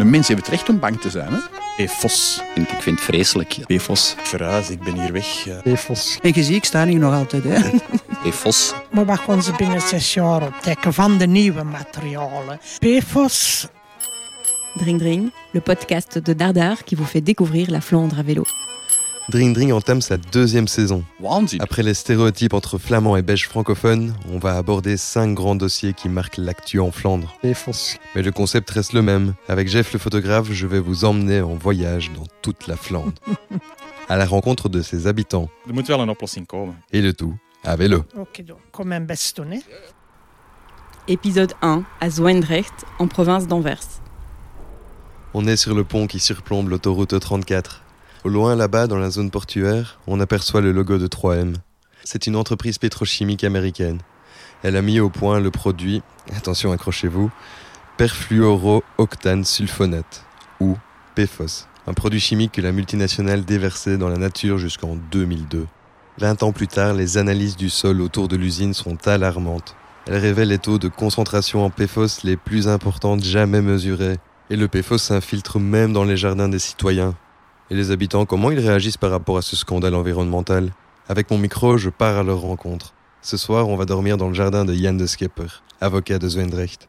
De mens heeft het recht om bang te zijn. Hè? PFOS. Ik vind het vreselijk. PFOS. Verhuis, ik ben hier weg. PFOS. En je ziet, ik sta hier nog altijd. Hè? PFOS. Maar wat gaan ze binnen zes jaar ontdekken van de nieuwe materialen? PFOS. Dring Dring, le podcast de Dardar qui vous fait découvrir la Flandre à vélo. Dring Dring entame sa deuxième saison. Après les stéréotypes entre flamands et belges francophones, on va aborder cinq grands dossiers qui marquent l'actu en Flandre. Mais le concept reste le même. Avec Jeff le photographe, je vais vous emmener en voyage dans toute la Flandre. à la rencontre de ses habitants. Et le tout à vélo. Épisode 1 à Zwijndrecht, en province d'Anvers. On est sur le pont qui surplombe l'autoroute 34. Au loin là-bas, dans la zone portuaire, on aperçoit le logo de 3M. C'est une entreprise pétrochimique américaine. Elle a mis au point le produit, attention accrochez-vous, perfluorooctane sulfonate, ou PFOS, un produit chimique que la multinationale déversait dans la nature jusqu'en 2002. 20 ans plus tard, les analyses du sol autour de l'usine sont alarmantes. Elles révèlent les taux de concentration en PFOS les plus importantes jamais mesurées. Et le PFOS s'infiltre même dans les jardins des citoyens. Et les habitants, comment ils réagissent par rapport à ce scandale environnemental? Avec mon micro, je pars à leur rencontre. Ce soir, on va dormir dans le jardin de Jan de Skepper, avocat de Zwijndrecht.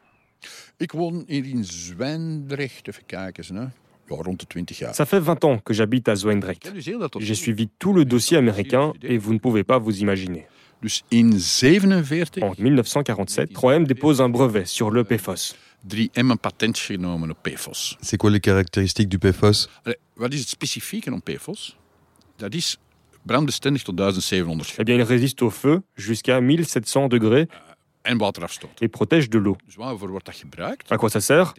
Ik woon hier in Zwijndrecht. Even kijken. Hè. Ja, rond de 20 jaar. Ça fait 20 ans que j'habite à Zwijndrecht. J'ai suivi tout le dossier américain et vous ne pouvez pas vous imaginer. Dus in 47 En 1947, 3M dépose un brevet sur le PFOS. 3M een patent genomen op PFOS. C'est quoi les caractéristiques du PFOS Allee, wat is het specifieke aan PFOS? Dat is brandbestendig tot 1700 Eh bien, il résiste au feu jusqu'à 1700 degrés en waterafstoot. et protège de l'eau. Dus waarvoor wordt dat gebruikt? À quoi ça sert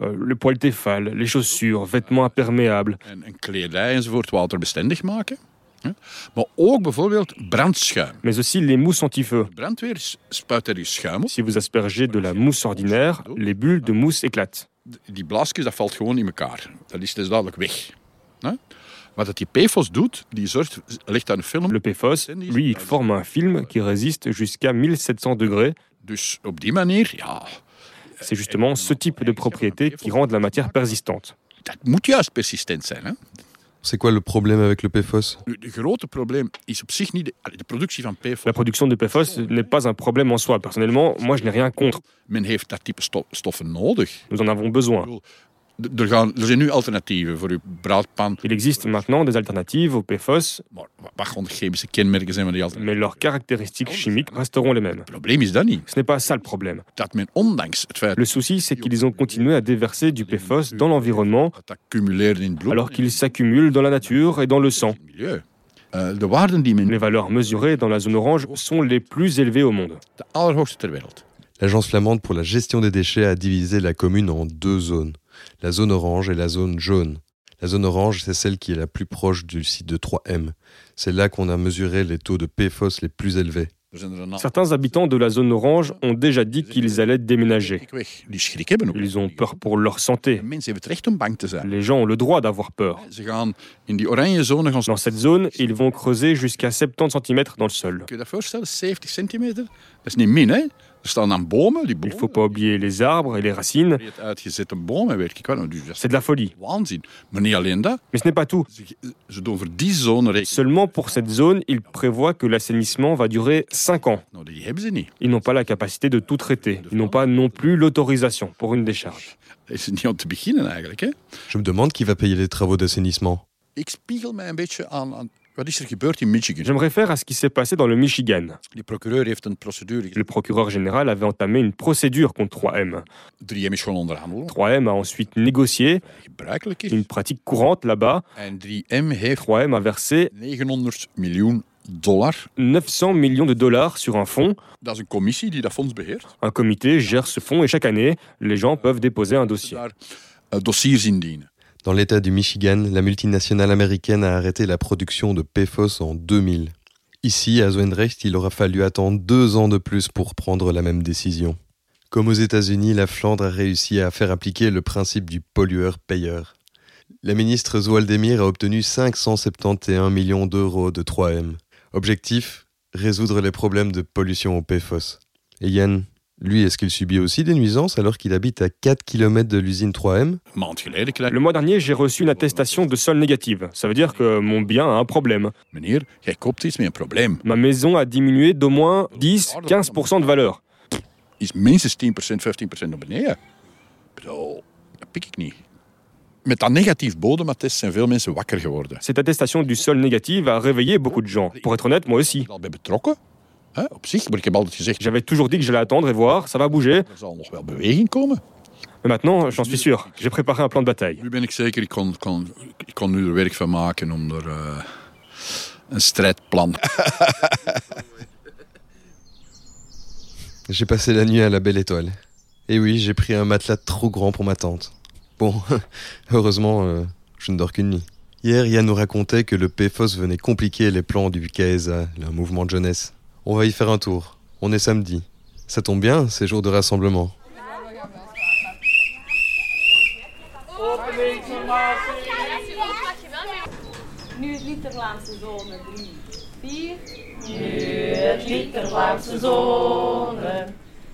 Euh, Le poêle Tefal, les chaussures, vêtements imperméables. en, en kledij enzovoort waterbestendig maken. Hè. Maar ook bijvoorbeeld brandschuim. Mais aussi les mousses anti-feu. Brandweer spuit er schuim op. Si vous aspergez de la mousse ordinaire, les bulles de mousse éclatent. Die blaasjes, dat valt gewoon in elkaar. Dat is dus dadelijk weg. Wat dat die PFOS doet, die zorgt, ligt aan een film. Le PFOS, lui, il forme un film qui résiste jusqu'à 1700 degrés. Dus op die manier, ja, C'est justement ce type de propriété qui rend la matière persistante. dat moet juist persistent zijn. Hè? C'est quoi le problème avec le PFOS Het grote probleem is op zich niet de, productie van PFOS. La production de PFOS n'est pas un problème en soi. Personnellement, moi, je n'ai rien contre. Men heeft dat type sto- stoffen nodig. Nous en avons besoin. Er, er zijn nu alternatieven voor uw braadpan. Il existe maintenant des alternatives au PFOS, Maar chemische kenmerken zijn die mais leurs caractéristiques chimiques resteront les mêmes. Het probleem is dat niet. Ce n'est pas ça le problème. Dat men ondanks het feit Le souci, c'est qu'ils ont continué à déverser du PFOS dans l'environnement alors qu'il s'accumule dans la nature et dans le sang. men Les valeurs mesurées dans la zone orange sont les plus élevées au monde. L'agence flamande pour la gestion des déchets a divisé la commune en deux zones, la zone orange et la zone jaune. La zone orange, c'est celle qui est la plus proche du site de 3M. C'est là qu'on a mesuré les taux de PFOS les plus élevés. Er er Certains habitants de la zone orange ont déjà dit qu'ils allaient déménager. Ils ont peur pour leur santé. Les gens ont le droit d'avoir peur. Dans cette zone, ils vont creuser jusqu'à 70 cm dans le sol. Kun je dat voorstellen? 70 centimeter? Dat is niet min, hè? Staan dan bomen, die Il bomen... faut pas oublier les arbres et les racines. C'est de la folie. Mais ce n'est pas tout. Seulement pour cette zone, ils prévoient que l'assainissement va durer 5 ans. Ils n'ont pas la capacité de tout traiter. Ils n'ont pas non plus l'autorisation pour une décharge. Je me demande qui va payer les travaux d'assainissement. Wat is er gebeurd in Michigan? J'aimerais faire à ce qui s'est passé dans le Michigan. Die procureur heeft een procedure... Le procureur général avait entamé une procédure contre 3M. 3M is gewoon onderhandelen. 3M a ensuite négocié une pratique courante là-bas. En 3M heeft 3M a versé 900 miljoen dollar. 900 millions de dollars sur un fonds. Un comité gère ce fonds et chaque année, les gens peuvent déposer un dossier. eh, dossiers indienen. Dans l'État du Michigan, la multinationale américaine a arrêté la production de PFOS en 2000. Ici, à Zwijndrecht, il aura fallu attendre deux ans de plus pour prendre la même décision. Comme aux États-Unis, la Flandre a réussi à faire appliquer le principe du pollueur-payeur. La ministre Zoaldemir a obtenu 571 millions d'euros de 3M. Objectif résoudre les problèmes de pollution au PFOS. Et Yann, Lui, est-ce qu'il subit aussi des nuisances alors qu'il habite à 4 km de l'usine 3M Een maand geleden krijg Le mois dernier, j'ai reçu une attestation de sol négative. Ça veut dire que mon bien a un problème. Meneer, jij koopt iets met een probleem. Ma maison a diminué d'au moins 10-15% de valeur. Is minstens 10%, 15% naar beneden. Dat pik ik niet. Met dat negatief bodemattest zijn veel mensen wakker geworden. Cette attestation du sol négative a réveillé beaucoup de gens. Pour être honnête, moi aussi. Ik ben al bij betrokken, hè, op zich. Maar ik heb altijd gezegd, J'avais toujours dit que j'allais attendre et voir, ça va bouger. er zal nog wel beweging komen. Mais maintenant, j'en suis sûr. J'ai préparé un plan de bataille. Nu ben ik zeker, ik kon, kon, ik kon nu er werk van maken om er eh, een strijdplan J'ai passé la nuit à la belle étoile. Et oui, j'ai pris un matelas trop grand pour ma tente. Bon, heureusement, euh, je ne dors qu'une nuit. Hier, Yann nous racontait que le PFOS venait compliquer les plans du KSA, le mouvement de jeunesse. On va y faire un tour. On est samedi. Ça tombe bien, c'est jour de rassemblement. Nu het Literlaamse zone 3, 4. Nu het Literlaamse zone.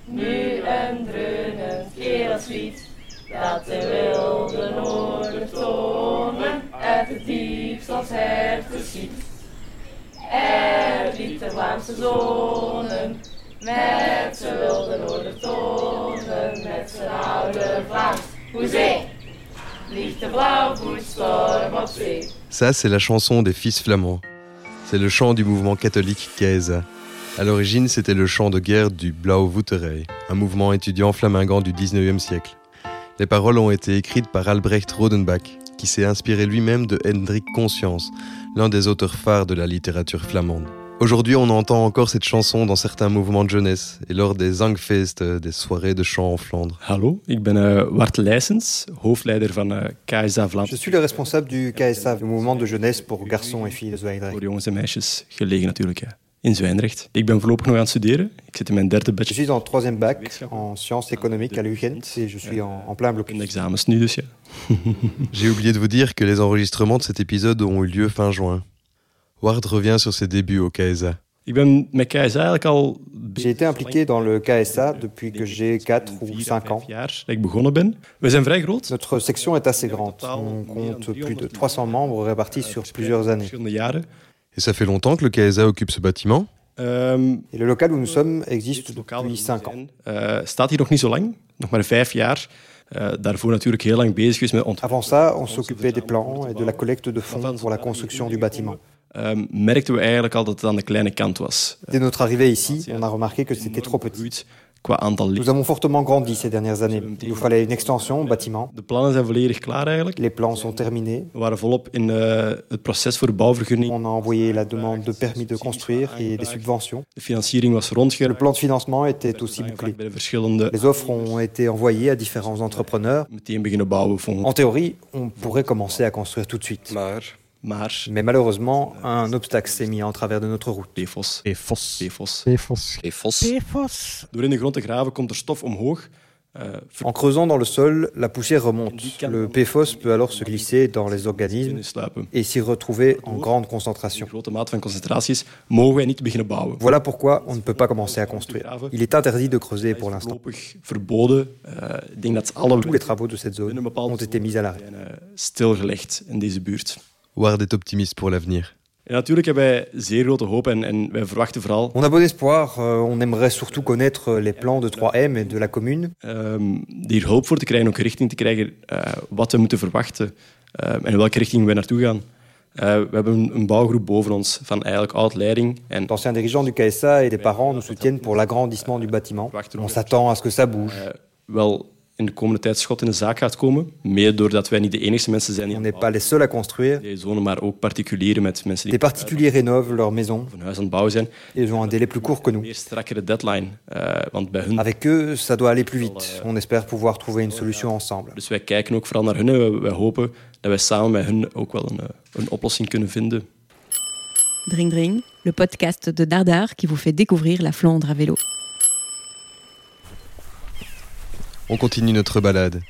Nu een dreunend kerelslied. Dat de wilde noorden tonen. Uit het diepst als herten ziet. Ça, c'est la chanson des Fils flamands. C'est le chant du mouvement catholique KSA. À l'origine, c'était le chant de guerre du Blauwouterij, un mouvement étudiant flamingant du 19e siècle. Les paroles ont été écrites par Albrecht Rodenbach, qui s'est inspiré lui-même de Hendrik Conscience, l'un des auteurs phares de la littérature flamande. Aujourd'hui, on entend encore cette chanson dans certains mouvements de jeunesse et lors des Zangfeest, des soirées de chant en Flandre. Hallo, ik ben eh, Wart Leijsens, hoofdleider van eh, KSA Je Vlaanderen. suis le responsable du KSA, le mouvement de jeunesse pour garçons et filles de Zwijndrecht. Voor jongens en meisjes, gelegen natuurlijk in Zwijndrecht. Ik ben voorlopig nog aan het studeren. Ik zit in mijn derde Je bachelor. suis en troisième bac en sciences économiques à l'UGent et je suis en, en plein blocus. examens nu dus, ja. J'ai oublié de vous dire que les enregistrements de cet épisode ont eu lieu fin juin. Ward revient sur ses débuts au KSA. Ik ben met KSA eigenlijk al... J'ai été impliqué dans le KSA depuis que j'ai 4 ou 5 ans. jaar dat ik begonnen ben. We zijn vrij groot. Notre section est assez grande. On compte plus de 300 membres répartis sur plusieurs années. Verschillende jaren. Et ça fait longtemps que le KSA occupe ce bâtiment Ehm, Et le local où nous sommes existe depuis dat we 5 ans. eh, staat hier nog niet zo lang. Nog maar vijf jaar. Eh, daarvoor natuurlijk heel lang bezig geweest met ontwerp. Avant ça, on s'occupait des plans et de la collecte de fonds pour la construction du bâtiment. Ehm, merkten we eigenlijk al dat het aan de kleine kant was. Dès notre arrivée ici, on a remarqué que c'était trop petit. Groeit qua aantal Nous avons fortement grandi ces dernières années. Il nous fallait une extension au bâtiment. De plannen zijn volledig klaar eigenlijk. Les plans sont terminés. We waren volop in eh, het proces voor de bouwvergunning. On a envoyé la demande de permis de construire et des subventions. De financiering was Le plan de financement était aussi bouclé. Les offres ont été envoyées à différents entrepreneurs. Meteen beginnen bouwen. Vond. En théorie, on pourrait commencer à construire tout de suite. Mais malheureusement, un obstacle s'est mis en travers de notre route. PFOS. PFOS. PFOS. PFOS. PFOS. PFOS. Door in de grond te graven komt er stof omhoog. Eh, En creusant dans le sol, la poussière remonte. Le PFOS peut alors se glisser dans les organismes et s'y retrouver en grande concentration. Voilà pourquoi on ne peut pas commencer à construire. Il est interdit de creuser pour l'instant. Eh, Tous les travaux de cette zone ont été mis à l'arrêt. Ward est optimiste pour l'avenir. En natuurlijk hebben wij zeer grote hoop en, en wij verwachten vooral On a bon espoir, euh, on aimerait surtout connaître les plans de 3M et de la commune. ehm, hier hulp voor te krijgen, ook richting te krijgen eh, wat we moeten verwachten eh, en in welke richting we naartoe gaan. Eh, we hebben een, een bouwgroep boven ons van eigenlijk oud-leiding. En D'anciens dirigeants du KSA et des parents nous soutiennent pour l'agrandissement du bâtiment. On s'attend à ce que ça bouge. eh, wel in de komende tijd schot in de zaak gaat komen. Mede doordat wij niet de enigste mensen zijn die On n'est pas les seuls à construire. deze zone, maar ook particulieren met mensen die Des particuliers rénovent leur maison. een huis aan het bouwen zijn. et Ils ont un délai plus court que nous. Meer strakkere deadline, eh, want bij hun... Avec eux, ça doit aller plus vite. On espère pouvoir trouver une solution ensemble. Dus wij kijken ook vooral naar hun. en Wij, wij hopen dat wij samen met hun ook wel een, eh, een oplossing kunnen vinden. Dring Dring, le podcast de Dardar qui vous fait découvrir la Flandre à vélo. On continue notre balade.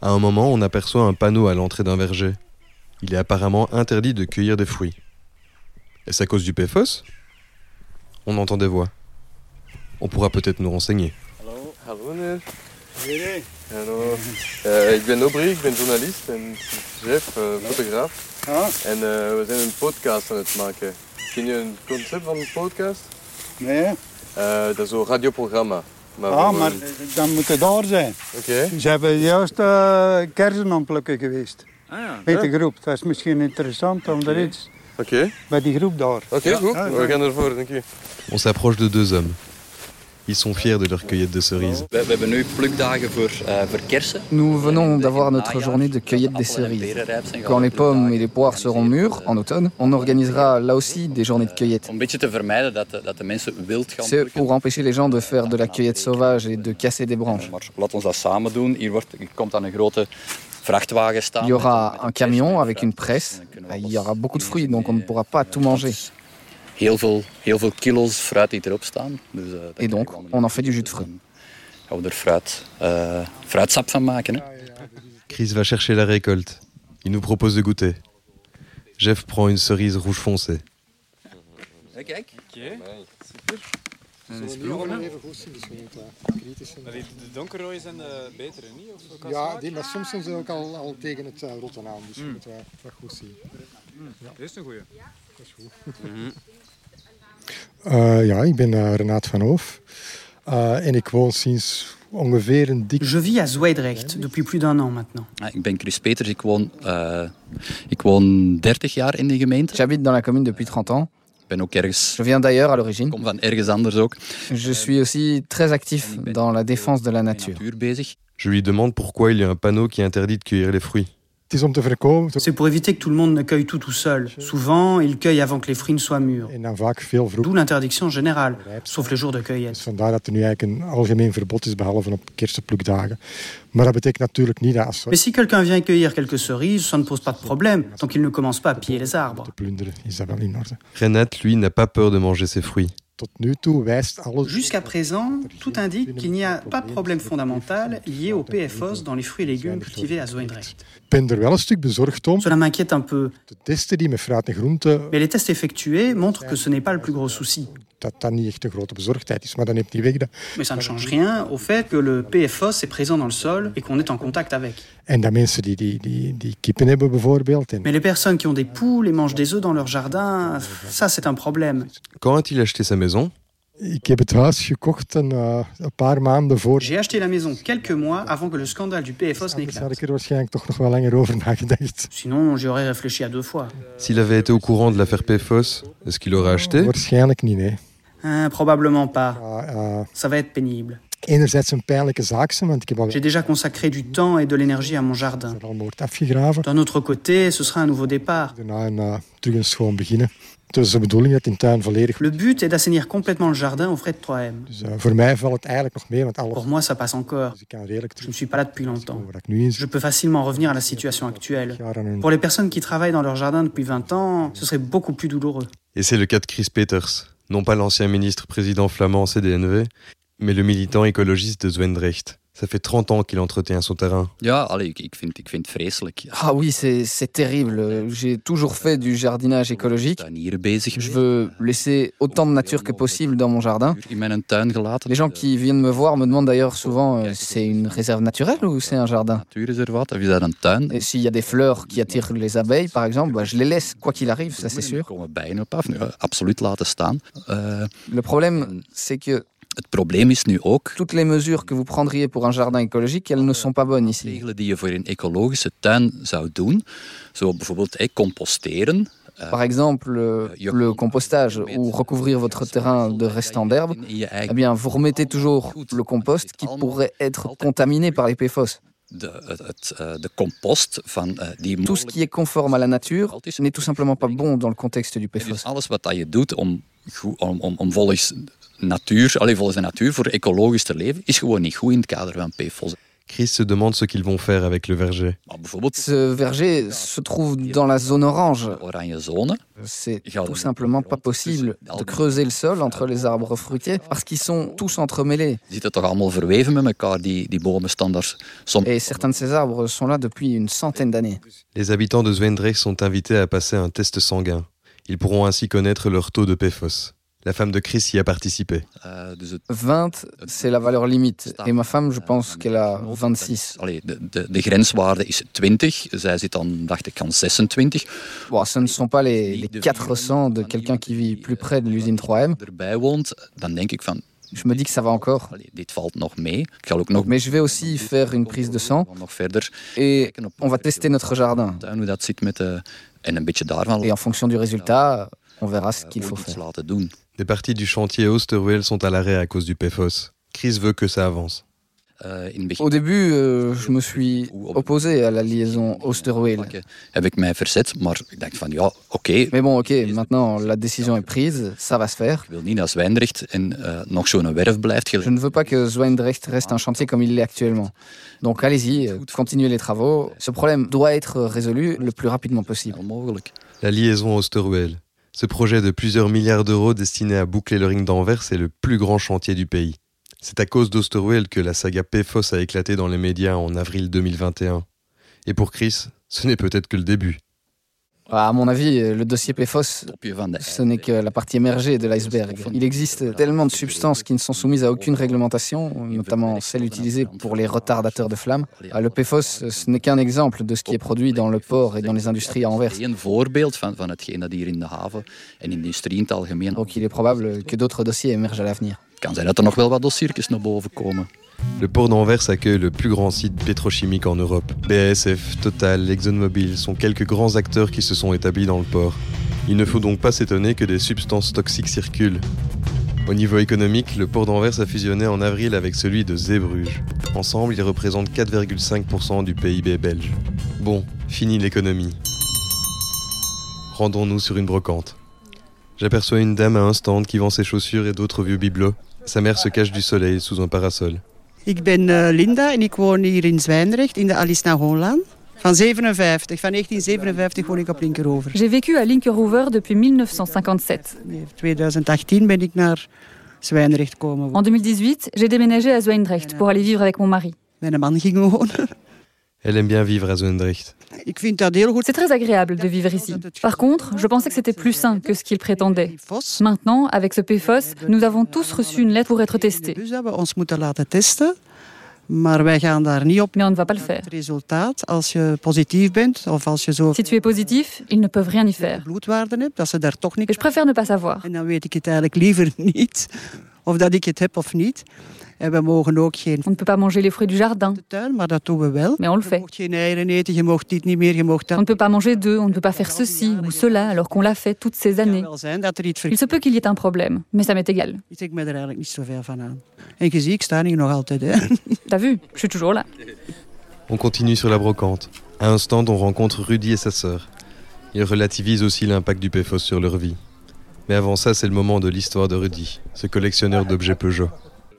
À un moment, on aperçoit un panneau à l'entrée d'un verger. Il est apparemment interdit de cueillir des fruits. Est-ce à cause du PFOS On entend des voix. On pourra peut-être nous renseigner. Hallo meneer. Hallo. Eh, ik ben Aubry, ik ben journalist en chef, eh, fotograaf. En eh, we zijn een podcast aan het maken. Ken je een concept van een podcast? Nee. Dat is zo'n radioprogramma. Maar Ah, maar dan moet het daar zijn. Oké. Ze hebben juist uh, kersen aan het plukken geweest. Ah ja. Met de groep. Dat is misschien interessant om er iets Oké. bij die groep daar. Oké, goed. Ja, We gaan ervoor, dank u. On s'approche de deux hommes. Ils sont fiers de leur cueillette de cerises. Kersen. Nous venons d'avoir notre journée de cueillette des cerises. Quand les pommes et les poires seront mûres, en automne, on organisera là aussi des journées de cueillette. C'est pour empêcher les gens de faire de la cueillette sauvage et de casser des branches. Il y aura un camion avec une presse. Il y aura beaucoup de fruits, donc on ne pourra pas tout manger. Heel veel, heel veel kilo's fruit die erop staan. Dus, uh, Et donc, on en fait du jus de fruits. gaan we er fruit, uh, fruitsap van maken. Hè? Chris va chercher la récolte. Il nous propose de goûter. Jeff prend une cerise rouge foncé. Ja, kijk. Even goed zien, de zijn de betere, niet? Ja, smaak? die, maar soms zijn ze ook al, al tegen het rotten aan, dus we Mm. wel, goed zien. Ja. Dit is een goeie. Dat is goed. Uh, ja, ik ben uh, Renaat van Hoof uh, en ik woon sinds ongeveer een dik... Je vis à Zwijndrecht depuis plus d'un an maintenant. Ik ben Chris Peters, ik woon, uh, ik woon 30 jaar in de gemeente. J'habite dans la commune depuis 30 ans. Ik ben ook ergens... Je viens d'ailleurs à l'origine. Ik kom van ergens anders ook. Je suis aussi très actif dans la défense de la nature. Natuur bezig. Je lui demande pourquoi il y a un panneau qui interdit de cueillir les fruits. C'est pour éviter que tout le monde ne cueille tout tout seul. Souvent, ils cueillent avant que les fruits ne soient mûrs. D'où l'interdiction générale, sauf les jours de cueillette. Er. Mais si quelqu'un vient cueillir quelques cerises, ça ne pose pas de problème, tant qu'il ne commence pas à piller les arbres. Renat, lui, n'a pas peur de manger ses fruits. Jusqu'à présent, tout indique qu'il n'y a pas de problème fondamental lié au PFOS dans les fruits et légumes cultivés à Zwijndrecht. Ben er. Cela m'inquiète un peu. Mais les tests effectués montrent que ce n'est pas le plus gros souci. Dat dat niet echt een grote bezorgdheid is, maar dat neemt niet weg dat... Mais ça ne change rien au fait que le PFOS est présent dans le sol et qu'on est en contact avec. En dat mensen die, die, die, die kippen hebben bijvoorbeeld... En... Mais les personnes qui ont des poules et mangent des œufs dans leur jardin, ça c'est un problème. Quand a-t-il acheté sa maison Ik heb het huis gekocht een, uh, een paar maanden voor. J'ai acheté la maison quelques mois avant que le scandale du PFOS Anders had n'éclate. ik er waarschijnlijk toch nog wel langer over nagedacht. Sinon, j'y aurais réfléchi à deux fois. S'il avait été au courant de l'affaire PFOS, est-ce qu'il aurait acheté Waarschijnlijk niet, nee. Hein, probablement pas. Uh, uh, Ça va être pénible. J'ai déjà consacré du temps et de l'énergie à mon jardin. D'un autre côté, ce sera un nouveau départ. Volledig... Le but est d'assainir complètement le jardin aux frais de 3M. Dus uh, voor mij valt het eigenlijk nog mee, want alles... Pour moi, ça passe encore. Je ne suis pas là depuis longtemps. Je peux facilement revenir à la situation actuelle. Pour les personnes qui travaillent dans leur jardin depuis 20 ans, ce serait beaucoup plus douloureux. Et c'est le cas de Chris Peters, non pas l'ancien ministre président flamand CDNV, mais le militant écologiste de Zwijndrecht. Ça fait 30 ans qu'il entretient son terrain. Ja, allee, ik, ik, vind, ik vind het vreselijk. Ah oui, c'est terrible. J'ai toujours fait du jardinage écologique. Je veux laisser autant de nature que possible dans mon jardin. Les gens qui viennent me voir me demandent d'ailleurs souvent euh, c'est une réserve naturelle ou c'est un jardin? Et s'il y a des fleurs qui attirent les abeilles, par exemple, bah, je les laisse, quoi qu'il arrive, ça c'est sûr. Eh. Eh, Le problème, c'est que het probleem is nu ook... toutes les mesures que vous prendriez pour un jardin écologique, elles ne sont pas bonnes ici. regelen die je voor een ecologische tuin zou doen, zo bijvoorbeeld eh, composteren. eh, Par exemple, euh, le compostage ou recouvrir votre terrain de restants d'herbe, eh bien, vous remettez toujours le compost qui pourrait être contaminé par les PFOS. de, het, eh, de compost van eh, die Tout ce qui est conforme à la nature n'est tout simplement pas bon dans le contexte du Dus PFOS. alles wat dat je doet om, om, om, om volgens, natuur, allee, volgens de natuur voor ecologisch te leven, is gewoon niet goed in het kader van PFOS. Chris se demande ce qu'ils vont faire avec le verger. Ce verger se trouve dans la zone orange. de oranje zone. C'est tout simplement pas possible de creuser le sol entre les arbres fruitiers parce qu'ils sont tous entremêlés. Die zitten toch allemaal verweven met elkaar, die, die bomen staan daar soms. Et certains de ces arbres sont là depuis une centaine d'années. Les habitants de Zwijndrecht sont invités à passer un test sanguin. Ils pourront ainsi connaître leur taux de PFOS. La femme de Chris y a participé. 20, c'est la valeur limite. Et ma femme, je pense qu'elle a 26. Allee, de, de, de grenswaarde is 20. Zij zit dan, dacht ik, aan 26. Bon, ce ne sont pas les, les 400 de quelqu'un qui vit plus près de l'usine 3M. erbij woont, dan denk ik van... Je me dis que ça va encore. Ook nog... Mais je vais aussi faire une prise de sang. Et on va tester notre jardin. daarvan... Et en fonction du résultat, on verra ce qu'il faut faire. Des parties du chantier Oosterweel sont à l'arrêt à cause du PFOS. Chris veut que ça avance. Begin Au début, euh, je me suis opposé à la liaison Oosterweel. heb ik mij verzet, maar ik dacht van ja, oké. Mais bon, ok, maintenant la décision est prise, ça va se faire. Eh. Je ne veux pas que Zwijndrecht reste un chantier comme il l'est actuellement. Donc allez-y, euh, continuez les travaux. Ce problème doit être résolu le plus rapidement possible. La liaison Oosterweel. Ce projet de plusieurs milliards d'euros destiné à boucler le ring d'Anvers est le plus grand chantier du pays. C'est à cause d'Oosterweel que la saga PFOS a éclaté dans les médias en avril 2021. Et pour Chris, ce n'est peut-être que le début. À mon avis, le dossier PFOS, ce n'est que la partie émergée de l'iceberg. Il existe tellement de substances qui ne sont soumises à aucune réglementation, notamment celles utilisées pour les retardateurs de flammes. Ah, Le PFOS, ce n'est qu'un exemple de ce qui est produit dans le port et dans les industries à Anvers. Donc il est probable que d'autres dossiers émergent à l'avenir. Le port d'Anvers accueille le plus grand site pétrochimique en Europe. BASF, Total, ExxonMobil sont quelques grands acteurs qui se sont établis dans le port. Il ne faut donc pas s'étonner que des substances toxiques circulent. Au niveau économique, le port d'Anvers a fusionné en avril avec celui de Zeebrugge. Ensemble, ils représentent 4,5% du PIB belge. Bon, fini l'économie. Rendons-nous sur une brocante. J'aperçois une dame à un stand qui vend ses chaussures et d'autres vieux bibelots. Sa mère se cache du soleil sous un parasol. Ik ben eh, Linda en ik woon hier in Zwijndrecht, in de Alice naar Holland. Van 57, van 1957 woon ik op Linkeroever. J'ai vécu à Linkeroever depuis 1957. In 2018 ben ik naar Zwijndrecht komen. En 2018, j'ai déménagé à Zwijndrecht pour aller vivre avec mon mari. Mijn man ging wonen. Elle aime bien vivre à goed. C'est très agréable de vivre ici. Par contre, je pensais que c'était plus sain que ce qu'il prétendait. Maintenant, avec ce PFOS, nous avons tous reçu une lettre pour être testés. Mais on ne va pas le faire. Si tu es positif, ils ne peuvent rien y faire. Et je préfère ne pas savoir. Of dat ik het heb of niet. En we mogen ook geen On ne peut pas manger les fruits du jardin. tuin, maar dat doen we wel. Mais on le Je fait. mocht geen eieren eten, je mocht dit niet meer, je mocht On ne peut pas manger d'œufs, on ne peut pas faire ceci ou cela alors qu'on l'a fait toutes ces années. er Il se peut qu'il y ait un problème, mais ça m'est égal. is. Ik me er eigenlijk niet zoveel van aan. En je ziet, ik sta hier nog altijd. Hè. T'as vu, je suis toujours là. On continue sur la brocante. À un stand, on rencontre Rudy et sa sœur. Ils relativisent aussi l'impact du PFOS sur leur vie. Mais avant ça, c'est le moment de l'histoire de Rudy, ce collectionneur d'objets Peugeot.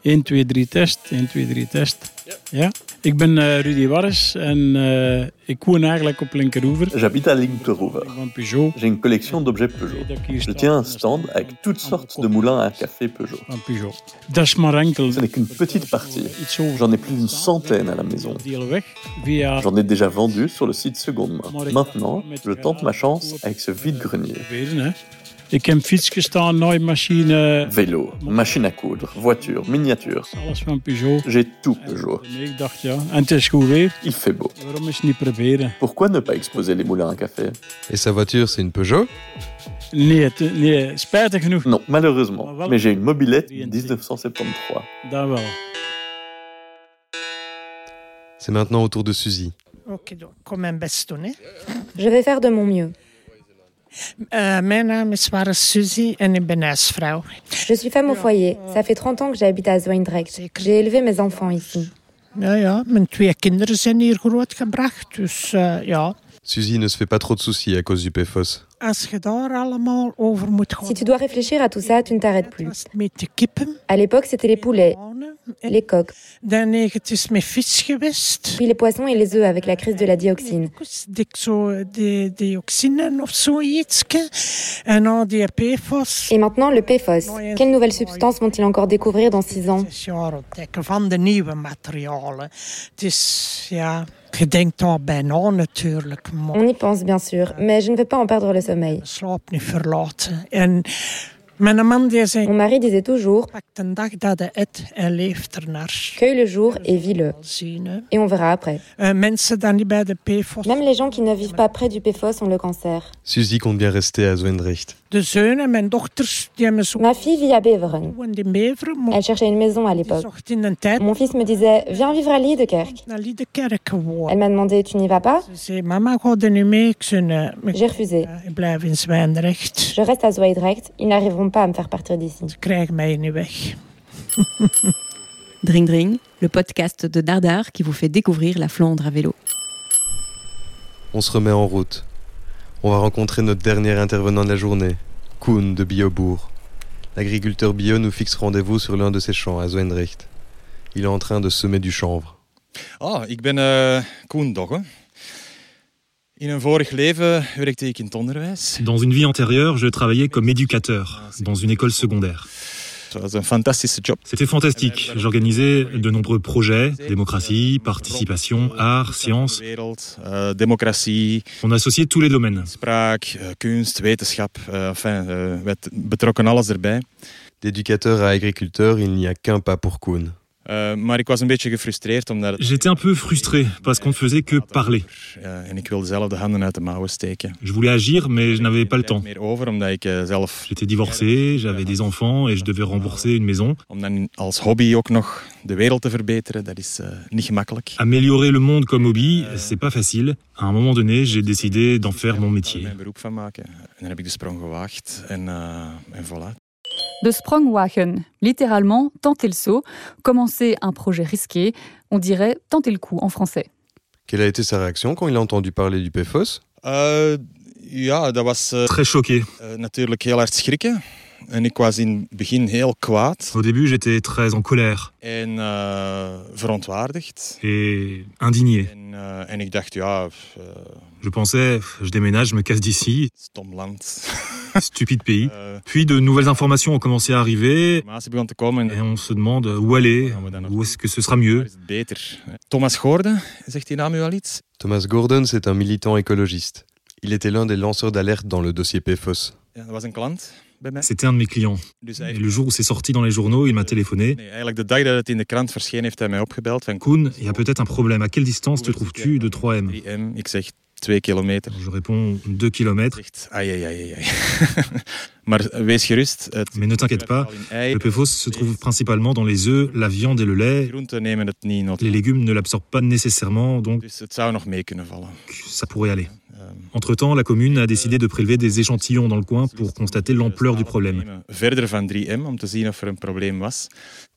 1, 2, 3 test. 1, 2, 3 test. Ja. Ik ben eh, Rudy Warres en eh, ik woon eigenlijk op Linkeroever. J'habite à Linkeroever. J'ai une collection d'objets Peugeot. Je tiens un stand avec toutes sortes de moulins à café Peugeot. Peugeot. Dat is maar enkel. Ce n'est qu'une petite partie. J'en ai plus d'une centaine à la maison. J'en ai déjà vendu sur le site seconde main. Maintenant, je tente ma chance avec ce vide-grenier. Ik heb fietsjes staan, naaimachine, Vélo, machine à coudre, voiture, miniature. alles van Peugeot. J'ai tout Peugeot. Nee, ik dacht ja, en het is goed weer. Il fait beau. Waarom is het niet proberen? Pourquoi ne pas exposer les moulins à café? Et sa voiture, c'est une Peugeot? Nee, het- nee, spijtig genoeg. Non, malheureusement. Mais j'ai une mobilette 1973. Dat wel. C'est maintenant au tour de Suzy. Doen. Hè. Je vais faire de mon mieux. Mijn naam is Ware Suzy en ik ben huisvrouw. Je suis femme au foyer. Ça fait 30 ans que j'habite à Zwijndrecht. J'ai élevé mes enfants ici. Ja, ja, mijn twee kinderen zijn hier grootgebracht. Dus ja, Suzy ne se fait pas trop de soucis à cause du PFOS. als je daar allemaal over moet gaan Si tu dois réfléchir à tout ça, tu ne t'arrêtes plus. À l'époque, c'était les poulets, les geweest. puis les poissons et les œufs avec la crise de la dioxine. Et maintenant, le PFOS. Quelle nouvelle substance vont-ils encore découvrir dans 6 ans? On y pense bien sûr, mais je ne veux pas en perdre le sommeil. Mon mari disait toujours Cueille le jour et vis-le. Et on verra après. Même les gens qui ne vivent pas près du PFOS ont le cancer. Suzy compte bien rester à Zwijndrecht. Ma fille vit à Beveren. Elle cherchait une maison à l'époque. Mon fils me disait Viens vivre à Liedekerk. Elle m'a demandé Tu n'y vas pas? J'ai refusé. Je reste à Zwijndrecht. Ils n'arriveront pas à me faire partir d'ici. Dring Dring, le podcast de Dardar qui vous fait découvrir la Flandre à vélo. On se remet en route. On va rencontrer notre dernier intervenant de la journée, Koen de Biobourg. L'agriculteur bio nous fixe rendez-vous sur l'un de ses champs à Zwijndrecht. Il est en train de semer du chanvre. Ah, ik ben uh, Koen. In een vorig leven werkte ik in het onderwijs. Dans une vie antérieure, je travaillais comme éducateur dans une école secondaire. C'était fantastique. J'organisais de nombreux projets, démocratie, participation, art, sciences. On associait tous les domaines. D'éducateur à agriculteur, il n'y a qu'un pas pour Koen. Maar ik was een beetje gefrustreerd omdat... J'étais un peu frustré parce qu'on ne faisait que parler. En ik wilde zelf de handen uit de mouwen steken. Je voulais agir, mais je n'avais pas le temps. meer over omdat ik zelf... J'étais divorcé, j'avais des enfants et je devais rembourser une maison. Om dan als hobby ook nog de wereld te verbeteren, dat is niet gemakkelijk. Améliorer le monde comme hobby, c'est pas facile. À un moment donné, j'ai décidé d'en faire mon métier. De Sprongwagen, littéralement tenter le saut, commencer un projet risqué, on dirait tenter le coup en français. Quelle a été sa réaction quand il a entendu parler du PFOS uh, Ja, dat was uh, très choqué. Uh, kwaad. Au début, j'étais très en colère. Uh, verontwaardigd. Et indigné. En, uh, en ik dacht, ja... Uh, je pensais, je déménage, je me casse d'ici. Stupide pays. Puis de nouvelles informations ont commencé à arriver. Et on se demande où aller, où est-ce que ce sera mieux. Thomas Gordon, zegt die naam u al iets? Thomas Gordon, c'est un militant écologiste. Il était l'un des lanceurs d'alerte dans le dossier PFOS. C'était un de mes clients. Et le jour où c'est sorti dans les journaux, il m'a téléphoné. Koen, il y a peut-être un problème. À quelle distance te trouves-tu de 3M Je réponds 2 km. Mais ne t'inquiète pas, le PFOS se trouve principalement dans les œufs, la viande et le lait. Les légumes ne l'absorbent pas nécessairement, donc ça pourrait aller. Entre-temps, la commune a décidé de prélever des échantillons dans le coin pour constater l'ampleur du problème.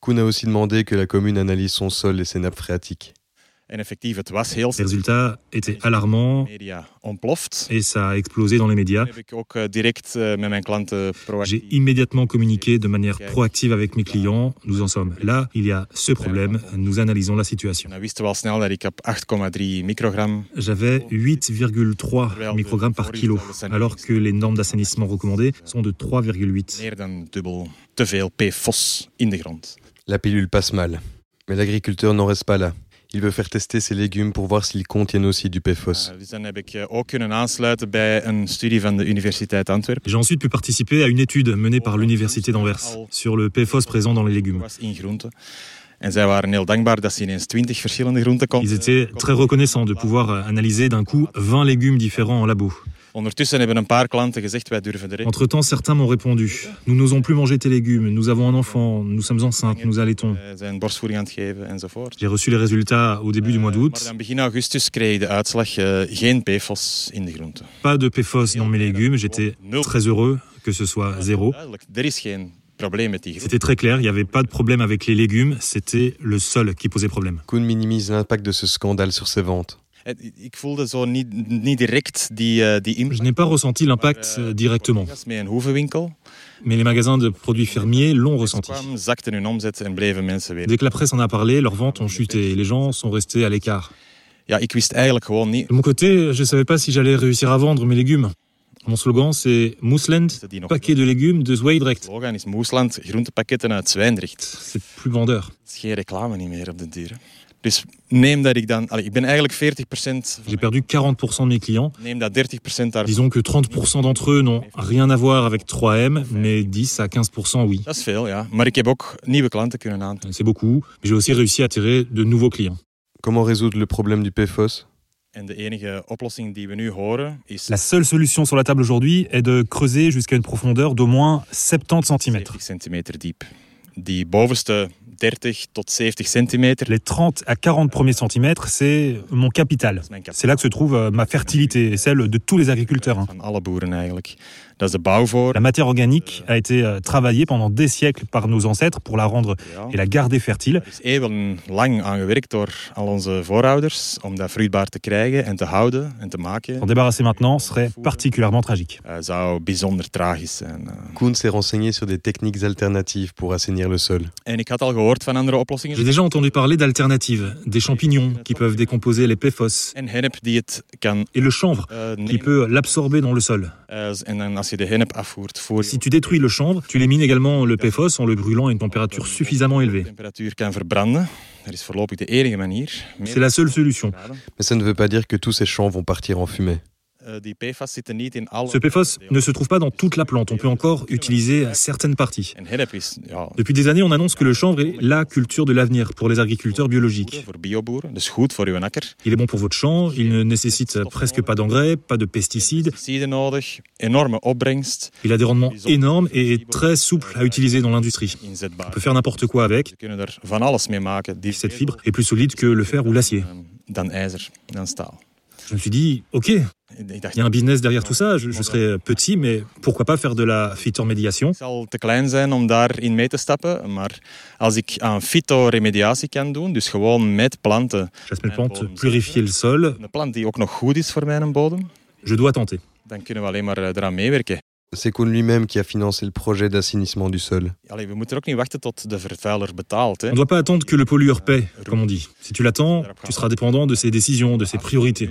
Kuhn a aussi demandé que la commune analyse son sol et ses nappes phréatiques. Les résultats étaient alarmants et ça a explosé dans les médias. J'ai immédiatement communiqué de manière proactive avec mes clients. Nous en sommes là, il y a ce problème, nous analysons la situation. J'avais 8,3 microgrammes par kilo, alors que les normes d'assainissement recommandées sont de 3,8. La pilule passe mal, mais l'agriculteur n'en reste pas là. Il veut faire tester ses légumes pour voir s'ils contiennent aussi du PFOS. J'ai ensuite pu participer à une étude menée par l'Université d'Anvers sur le PFOS présent dans les légumes. Ils étaient très reconnaissants de pouvoir analyser d'un coup 20 légumes différents en labo. Entre-temps, certains m'ont répondu. Nous n'osons plus manger tes légumes, nous avons un enfant, nous sommes enceintes, nous allaitons. J'ai reçu les résultats au début du mois d'août. Pas de PFOS dans mes légumes, j'étais très heureux que ce soit zéro. C'était très clair, il n'y avait pas de problème avec les légumes, c'était le sol qui posait problème. Kuhn minimise l'impact de ce scandale sur ses ventes. Je n'ai pas ressenti l'impact directement. Mais les magasins de produits fermiers l'ont ressenti. Dès que la presse en a parlé, leurs ventes ont chuté et les gens sont restés à l'écart. De mon côté, je ne savais pas si j'allais réussir à vendre mes légumes. Mon slogan, c'est Moesland, paquet de légumes de Zwijndrecht. C'est plus vendeur. Dus neem dat ik dan... ik ben eigenlijk 40%... J'ai perdu 40% de mes clients. Neem dat 30% daar... Disons que 30% d'entre eux n'ont rien à voir avec 3M, mais 10 à 15% oui. Dat is veel, ja. Maar ik heb ook nieuwe klanten kunnen aantrekken. C'est beaucoup, mais j'ai aussi réussi à attirer de nouveaux clients. Comment résoudre le problème du PFOS En de enige oplossing die we nu horen is... La seule solution sur la table aujourd'hui est de creuser jusqu'à une profondeur d'au moins 70 cm. 70 cm diep. Die bovenste 30 tot 70 cm. Les 30 à 40 premiers centimètres, c'est mon capital. C'est là que se trouve euh, ma fertilité et celle de tous les agriculteurs. La matière organique a été euh, travaillée pendant des siècles par nos ancêtres pour la rendre et la garder fertile. Er is eeuwenlang aan gewerkt door al onze voorouders om dat vruchtbaar te krijgen en te houden en te maken. S'en débarrasser maintenant serait particulièrement tragique. Uh, zou bijzonder tragisch zijn. Uh. Koen s'est renseigné sur des techniques alternatives pour assainir le sol. En ik had al gehoord van andere oplossingen. J'ai déjà entendu parler d'alternatives, des champignons qui peuvent décomposer les PFOS. Et le chanvre uh, qui peut l'absorber dans le sol. Si tu détruis le chanvre, tu élimines également le PFOS en le brûlant à une température suffisamment élevée. C'est la seule solution. Mais ça ne veut pas dire que tous ces champs vont partir en fumée. Ce PFOS ne se trouve pas dans toute la plante. On peut encore utiliser certaines parties. Depuis des années, on annonce que le chanvre est la culture de l'avenir pour les agriculteurs biologiques. Il est bon pour votre champ, il ne nécessite presque pas d'engrais, pas de pesticides. Il a des rendements énormes et est très souple à utiliser dans l'industrie. On peut faire n'importe quoi avec. Cette fibre est plus solide que le fer ou l'acier. Je me suis dit, ok, il y a un business derrière tout ça. Je, je serai petit, mais pourquoi pas faire de la phytoremediation Het zal te klein zijn om daarin mee te stappen, maar als ik aan fytoremediatie kan doen, dus gewoon met planten. Plantes, purifier le sol. Een plant die ook nog goed is voor mijn bodem. Je dois tenter. Dan kunnen we alleen maar eraan meewerken. C'est Koen lui-même qui a financé le projet d'assainissement du sol. On ne doit pas attendre que le pollueur paie, comme on dit. Si tu l'attends, tu seras dépendant de ses décisions, de ses priorités.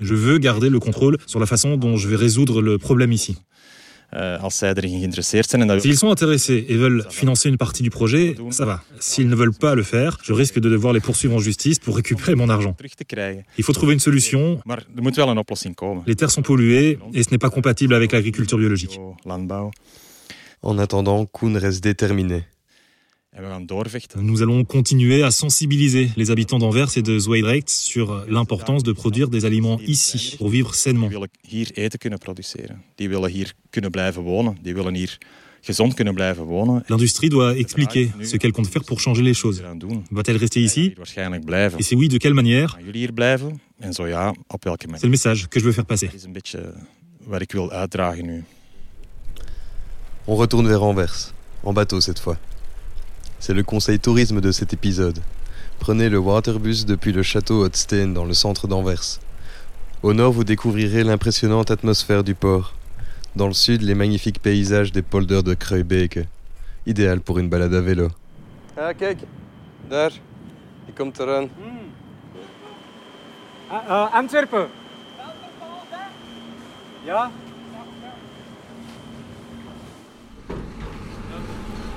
Je veux garder le contrôle sur la façon dont je vais résoudre le problème ici. Uh, als zij erin geïnteresseerd zijn en dat... S'ils sont intéressés et veulent financer une partie du projet, ça va. S'ils ne veulent pas le faire, je risque de devoir les poursuivre en justice pour récupérer mon argent. Il faut trouver une solution. Er. Les terres sont polluées et ce n'est pas compatible avec l'agriculture biologique. En attendant, Koen reste déterminé. En we gaan doorvechten. Nous allons continuer à sensibiliser les habitants d'Anvers et de Zwijndrecht sur l'importance de produire des aliments ici pour vivre sainement. L'industrie doit expliquer ce qu'elle compte faire pour changer les choses. Va-t-elle rester ici. Et si oui, de quelle manière? C'est le message que je veux faire passer. Nu. On retourne vers Anvers, en bateau cette fois. C'est le conseil tourisme de cet épisode. Prenez le waterbus depuis le château Hotstein dans le centre d'Anvers. Au nord, vous découvrirez l'impressionnante atmosphère du port. Dans le sud, les magnifiques paysages des polders de Kruibeke. Idéal pour une balade à vélo. Ah, kijk. Daar. Die komt eraan. Uh, Antwerpen. Ja?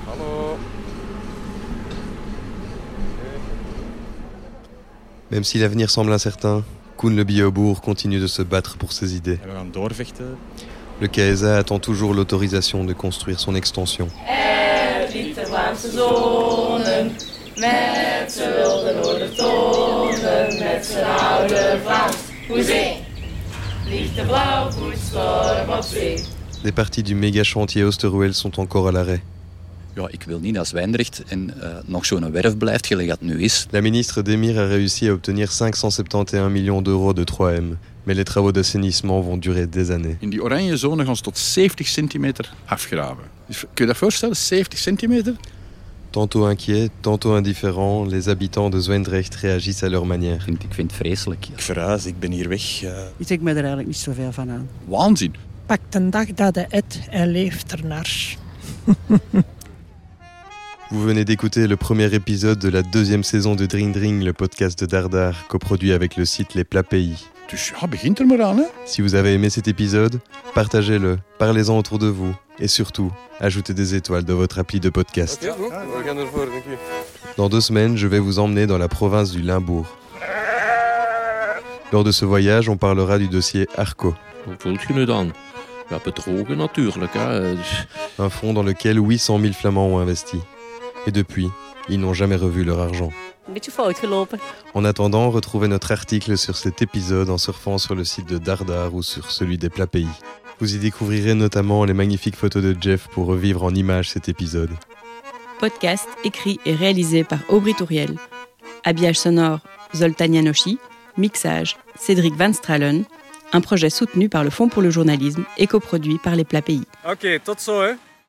Hallo. Même si l'avenir semble incertain, Koen le Biobourg continue de se battre pour ses idées. Le KSA attend toujours l'autorisation de construire son extension. Des parties du méga chantier Oosterweel sont encore à l'arrêt. Ja, ik wil niet naar Zwijndrecht en uh, nog zo'n werf blijft gelijk dat nu is. La ministre Demir a réussi à obtenir 571 millions d'euros de 3M. Mais les travaux d'assainissement vont durer des années. In die oranje zone gaan ze tot 70 centimeter afgraven. Dus kun je dat voorstellen, 70 centimeter? Tantôt inquiets, tantôt indifférents, les habitants de Zwijndrecht réagissent à leur manière. Ik vind het vreselijk. Ik verhuis, ik ben hier weg. Uh... Ik trek me er eigenlijk niet zoveel van aan. Waanzin. Pak de dag dat hij eet en leeft ernaar. Vous venez d'écouter le premier épisode de la deuxième saison de Dring Dring, le podcast de Dardar, coproduit avec le site Les Plats Pays. Er? Si vous avez aimé cet épisode, partagez-le, parlez-en autour de vous, Et surtout, ajoutez des étoiles dans votre appli de podcast. Dans deux semaines, je vais vous emmener dans la province du Limbourg. Lors de ce voyage, on parlera du dossier Arco. Un fonds dans lequel 800 000 Flamands ont investi. Et depuis, ils n'ont jamais revu leur argent. En attendant, retrouvez notre article sur cet épisode en surfant sur le site de Dardar ou sur celui des plats pays. Vous y découvrirez notamment les magnifiques photos de Jeff pour revivre en images cet épisode. Podcast écrit et réalisé par Aubry Touriel. Habillage sonore Zoltan Janoshi. Mixage Cédric Van Stralen. Un projet soutenu par le Fonds pour le journalisme et coproduit par les plats pays. Ok, tot zo hè.